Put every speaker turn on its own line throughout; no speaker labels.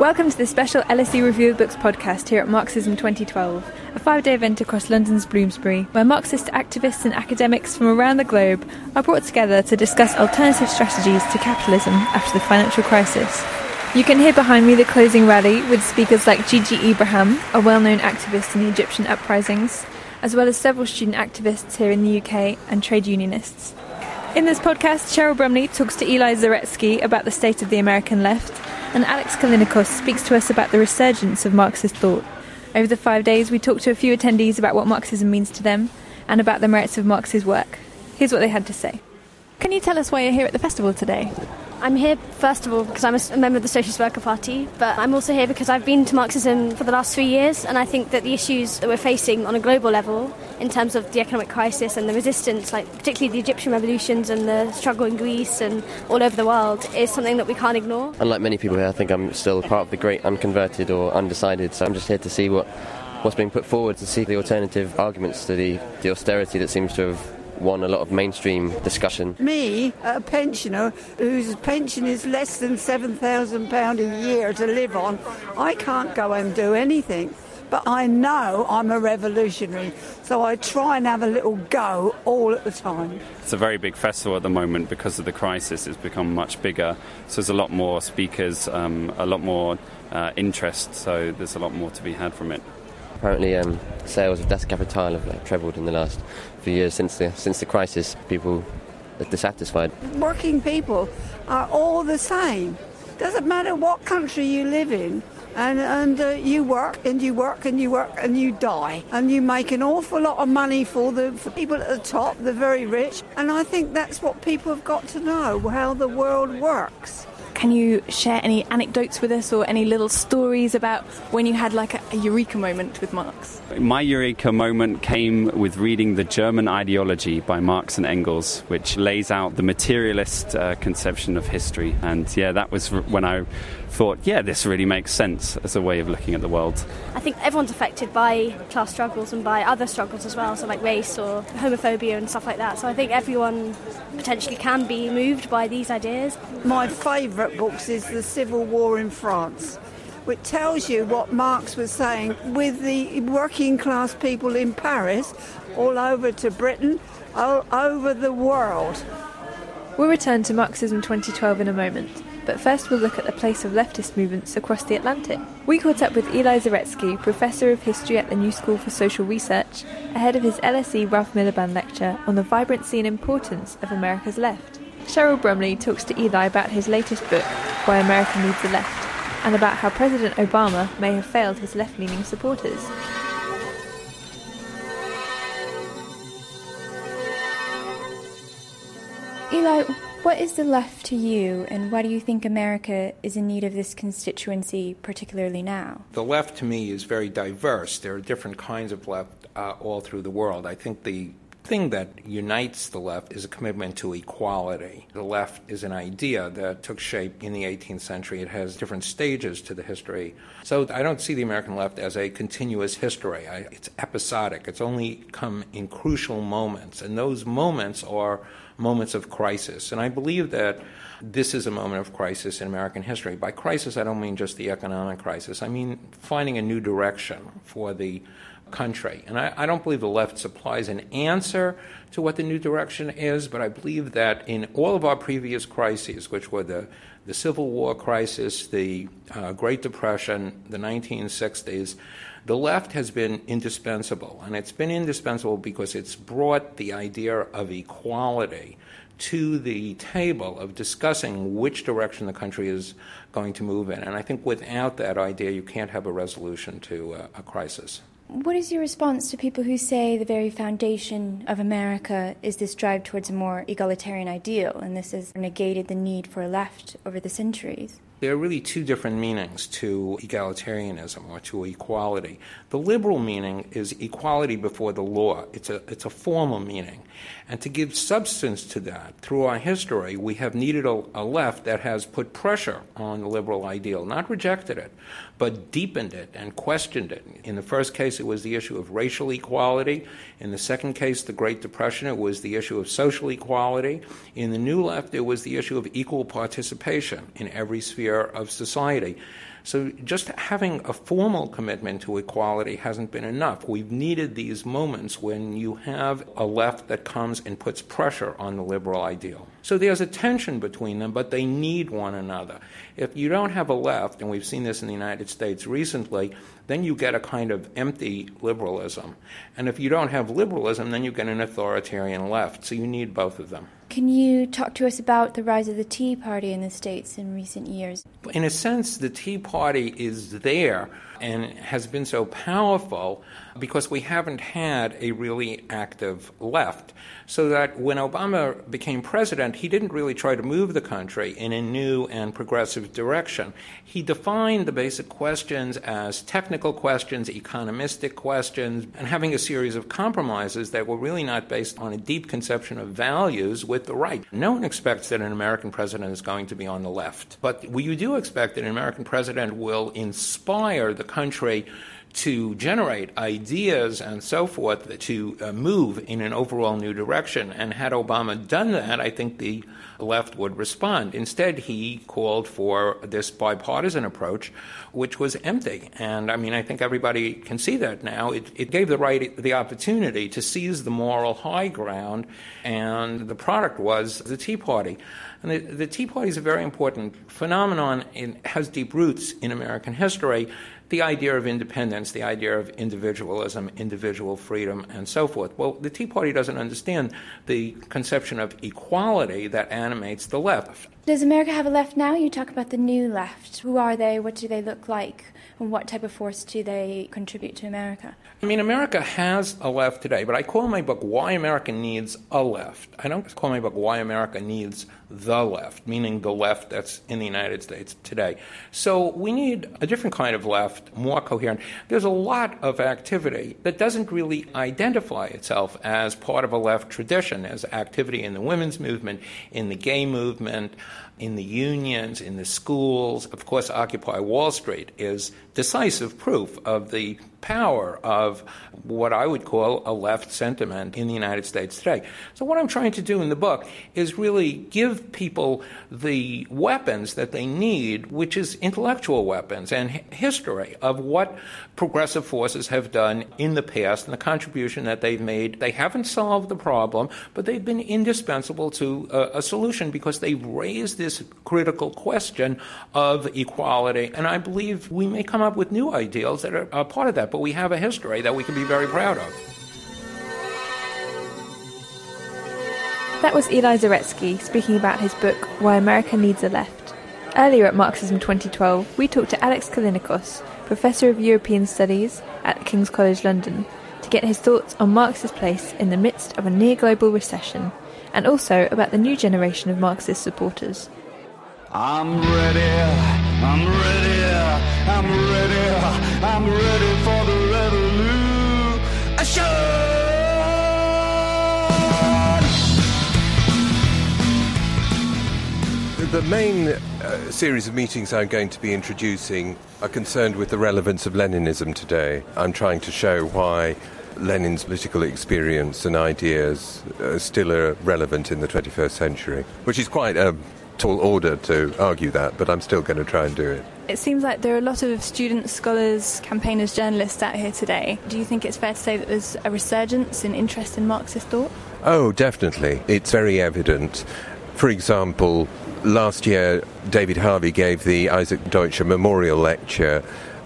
Welcome to the special LSE Review of Books podcast here at Marxism 2012, a five day event across London's Bloomsbury, where Marxist activists and academics from around the globe are brought together to discuss alternative strategies to capitalism after the financial crisis. You can hear behind me the closing rally with speakers like Gigi Ibrahim, a well known activist in the Egyptian uprisings, as well as several student activists here in the UK and trade unionists. In this podcast, Cheryl Brumley talks to Eli Zaretsky about the state of the American left, and Alex Callinicos speaks to us about the resurgence of Marxist thought. Over the five days, we talked to a few attendees about what Marxism means to them and about the merits of Marx's work. Here's what they had to say. Can you tell us why you're here at the festival today?
I'm here, first of all, because I'm a member of the Socialist Worker Party, but I'm also here because I've been to Marxism for the last three years, and I think that the issues that we're facing on a global level, in terms of the economic crisis and the resistance, like particularly the Egyptian revolutions and the struggle in Greece and all over the world, is something that we can't ignore.
Unlike many people here, I think I'm still part of the great unconverted or undecided, so I'm just here to see what what's being put forward, to see the alternative arguments to the, the austerity that seems to have won a lot of mainstream discussion.
Me, a pensioner whose pension is less than £7,000 a year to live on, I can't go and do anything. But I know I'm a revolutionary, so I try and have a little go all at the time.
It's a very big festival at the moment because of the crisis. It's become much bigger, so there's a lot more speakers, um, a lot more uh, interest, so there's a lot more to be had from it.
Apparently, um, sales of Das Kapital have like, trebled in the last few years since the since the crisis. People are dissatisfied.
Working people are all the same. Doesn't matter what country you live in. And, and uh, you work and you work and you work and you die and you make an awful lot of money for the for people at the top, the very rich. And I think that's what people have got to know how the world works.
Can you share any anecdotes with us or any little stories about when you had like a, a, eureka moment with Marx?
My eureka moment came with reading The German Ideology by Marx and Engels, which lays out the materialist uh, conception of history. And yeah, that was when I thought, yeah, this really makes sense as a way of looking at the world.
I think everyone's affected by class struggles and by other struggles as well, so like race or homophobia and stuff like that. So I think everyone potentially can be moved by these ideas.
My favourite books is The Civil War in France. Which tells you what Marx was saying with the working class people in Paris, all over to Britain, all over the world.
We'll return to Marxism 2012 in a moment but first we'll look at the place of leftist movements across the Atlantic. We caught up with Eli Zaretsky, Professor of History at the New School for Social Research, ahead of his LSE Ralph Miliband lecture on the vibrancy and importance of America's left. Cheryl Brumley talks to Eli about his latest book, Why America Needs a Left, and about how President Obama may have failed his left leaning supporters. What is the left to you, and why do you think America is in need of this constituency, particularly now?
The left to me is very diverse. There are different kinds of left uh, all through the world. I think the thing that unites the left is a commitment to equality. The left is an idea that took shape in the 18th century. It has different stages to the history. So I don't see the American left as a continuous history. I, it's episodic. It's only come in crucial moments, and those moments are moments of crisis. And I believe that this is a moment of crisis in American history. By crisis, I don't mean just the economic crisis, I mean finding a new direction for the country. And I, I, don't believe the left supplies an answer to what the new direction is, but I believe that in all of our previous crises, which were the, the Civil War crisis, the uh, Great Depression, the 1960s, the left has been indispensable, and it's been indispensable because it's brought the idea of equality to the table of discussing which direction the country is going to move in. And I think without that idea, you can't have a resolution to a crisis.
What is your response to people who say the very foundation of America is this drive towards a more egalitarian ideal, and this has negated the need for a left over the centuries?
There are really two different meanings to egalitarianism or to equality. The liberal meaning is equality before the law. It's a, it's a formal meaning. And to give substance to that, through our history, we have needed a, a left that has put pressure on the liberal ideal, not rejected it, but deepened it and questioned it. In the first it was the issue of racial equality. In the second case, the Great Depression, it was the issue of social equality. In the New Left, it was the issue of equal participation in every sphere of society. So just having a formal commitment to equality hasn't been enough. We've needed these moments when you have a left that comes and puts pressure on the liberal ideal. So there's a tension between them, but they need one another. If you don't have a left, and we've seen this in the United States recently, then you get a kind of empty liberalism. And if you don't have liberalism, then you get an authoritarian left. So you need both of them.
Can you talk to us about the rise of the Tea Party in the States in recent years?
In a sense, the Tea Party is there and has been so powerful because we haven't had a really active left. So that when Obama became president, he didn't really try to move the country in a new and progressive direction. He defined the basic questions as technical questions, economistic questions, and having a series of compromises that were really not based on a deep conception of values with the right. No one expects that an American president is going to be on the left. But you do expect that an American president will inspire the country to generate ideas and so forth to uh, move in an overall new direction. And had Obama done that, I think the left would respond. Instead, he called for this bipartisan approach, which was empty. And I mean, I think everybody can see that now. It, it gave the right the opportunity to seize the moral high ground, and the product was the Tea Party. And the, the Tea Party is a very important phenomenon. It has deep roots in American history the idea of independence, the idea of individualism, individual freedom, and so forth. Well, the Tea Party doesn't understand the conception of equality that animates the left.
Does America have a left now? You talk about the new left. Who are they? What do they look like? And what type of force do they contribute to America?
I mean, America has a left today, but I call my book Why America Needs a Left. I don't call my book Why America Needs the Left, meaning the left that's in the United States today. So we need a different kind of left, more coherent. There's a lot of activity that doesn't really identify itself as part of a left tradition, as activity in the women's movement, in the gay movement, in the unions, in the schools. Of course, Occupy Wall Street is decisive proof of the power of what I would call a left sentiment in the United States today. So, what I'm trying to do in the book is really give people the weapons that they need, which is intellectual weapons and history of what progressive forces have done in the past and the contribution that they've made. They haven't solved the problem, but they've been indispensable to a, a solution because they've raised this critical question of equality. And I believe we may come up with new ideals that are, are part of that but we have a history that we can be very proud of.
That was Eli Zaretsky speaking about his book, Why America Needs a Left. Earlier at Marxism 2012, we talked to Alex Callinicos, Professor of European Studies at King's College London, to get his thoughts on Marx's place in the midst of a near global recession, and also about the new generation of Marxist supporters.
I'm ready, I'm ready, I'm ready, I'm ready for the revolution.
The main uh, series of meetings I'm going to be introducing are concerned with the relevance of Leninism today. I'm trying to show why Lenin's political experience and ideas uh, still are relevant in the 21st century, which is quite a tall order to argue that, but I'm still going to try and do it.
It seems like there are a lot of students, scholars, campaigners, journalists out here today. Do you think it's fair to say that there's a resurgence in interest in Marxist thought?
Oh, definitely. It's very evident. For example, last year David Harvey gave the Isaac Deutscher Memorial Lecture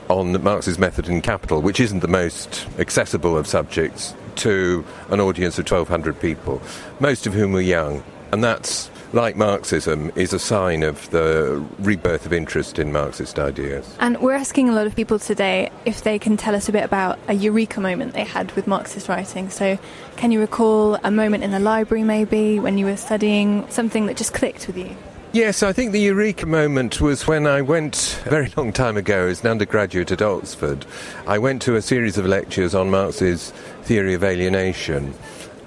on Marx's method in capital, which isn't the most accessible of subjects, to an audience of 1,200 people, most of whom were young. And that's like Marxism, is a sign of the rebirth of interest in Marxist ideas.
And we're asking a lot of people today if they can tell us a bit about a eureka moment they had with Marxist writing. So, can you recall a moment in the library, maybe, when you were studying, something that just clicked with you?
Yes, I think the eureka moment was when I went a very long time ago as an undergraduate at Oxford. I went to a series of lectures on Marx's theory of alienation.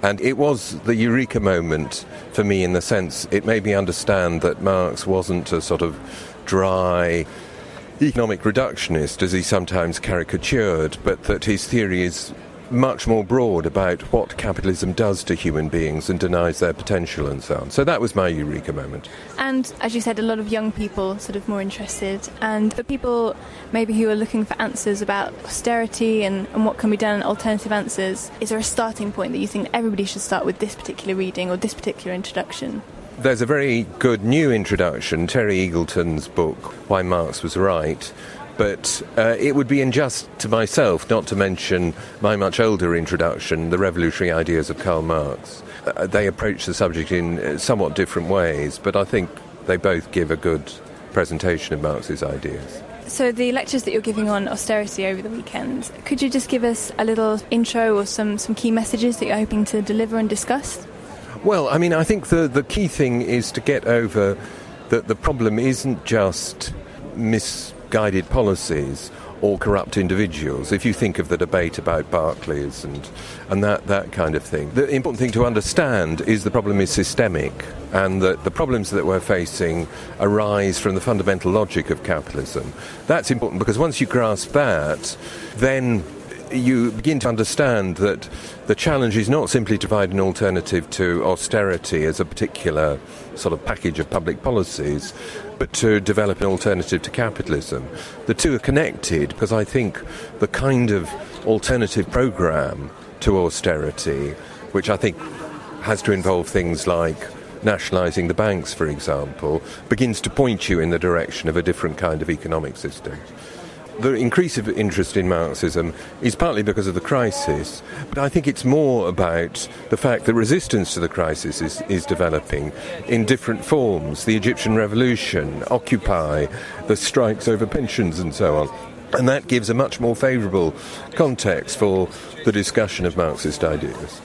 And it was the eureka moment for me in the sense it made me understand that Marx wasn't a sort of dry economic reductionist as he sometimes caricatured, but that his theory is much more broad about what capitalism does to human beings and denies their potential and so on. So that was my eureka moment.
And as you said, a lot of young people sort of more interested. And for people maybe who are looking for answers about austerity and, and what can be done, alternative answers, is there a starting point that you think everybody should start with this particular reading or this particular introduction?
There's a very good new introduction, Terry Eagleton's book, Why Marx Was Right. But uh, it would be unjust to myself not to mention my much older introduction, The Revolutionary Ideas of Karl Marx. Uh, they approach the subject in uh, somewhat different ways, but I think they both give a good presentation of Marx's ideas.
So, the lectures that you're giving on austerity over the weekend, could you just give us a little intro or some, some key messages that you're hoping to deliver and discuss?
Well, I mean, I think the, the key thing is to get over that the problem isn't just misguided policies or corrupt individuals. If you think of the debate about Barclays and, and that, that kind of thing, the important thing to understand is the problem is systemic and that the problems that we're facing arise from the fundamental logic of capitalism. That's important because once you grasp that, then you begin to understand that the challenge is not simply to provide an alternative to austerity as a particular sort of package of public policies, but to develop an alternative to capitalism. The two are connected because I think the kind of alternative program to austerity, which I think has to involve things like nationalising the banks, for example, begins to point you in the direction of a different kind of economic system the increase of interest in Marxism is partly because of the crisis, but I think it's more about the fact that resistance to the crisis is, is developing in different forms. The Egyptian revolution, Occupy, the strikes over pensions, and so on. And that gives a much more favourable context for the discussion of Marxist ideas.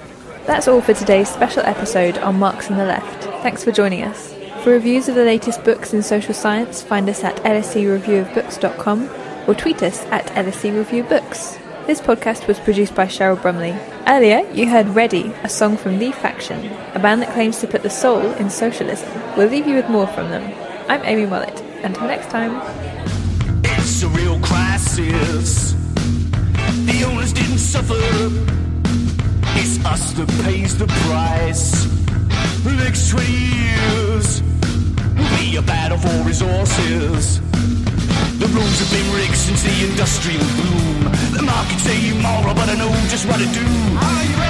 That's all for today's special episode on Marx and the Left. Thanks for joining us. For reviews of the latest books in social science, find us at lsereviewofbooks.com or tweet us at LSE Review Books. This podcast was produced by Cheryl Brumley. Earlier, you heard Ready, a song from The Faction, a band that claims to put the soul in socialism. We'll leave you with more from them. I'm Amy Mollett. Until next time.
It's a real crisis. The owners didn't suffer. It's us that pays the price. The next 20 years will be a battle for resources. The rules have been rigged since the industrial boom. The market say immoral, but I know just what to do.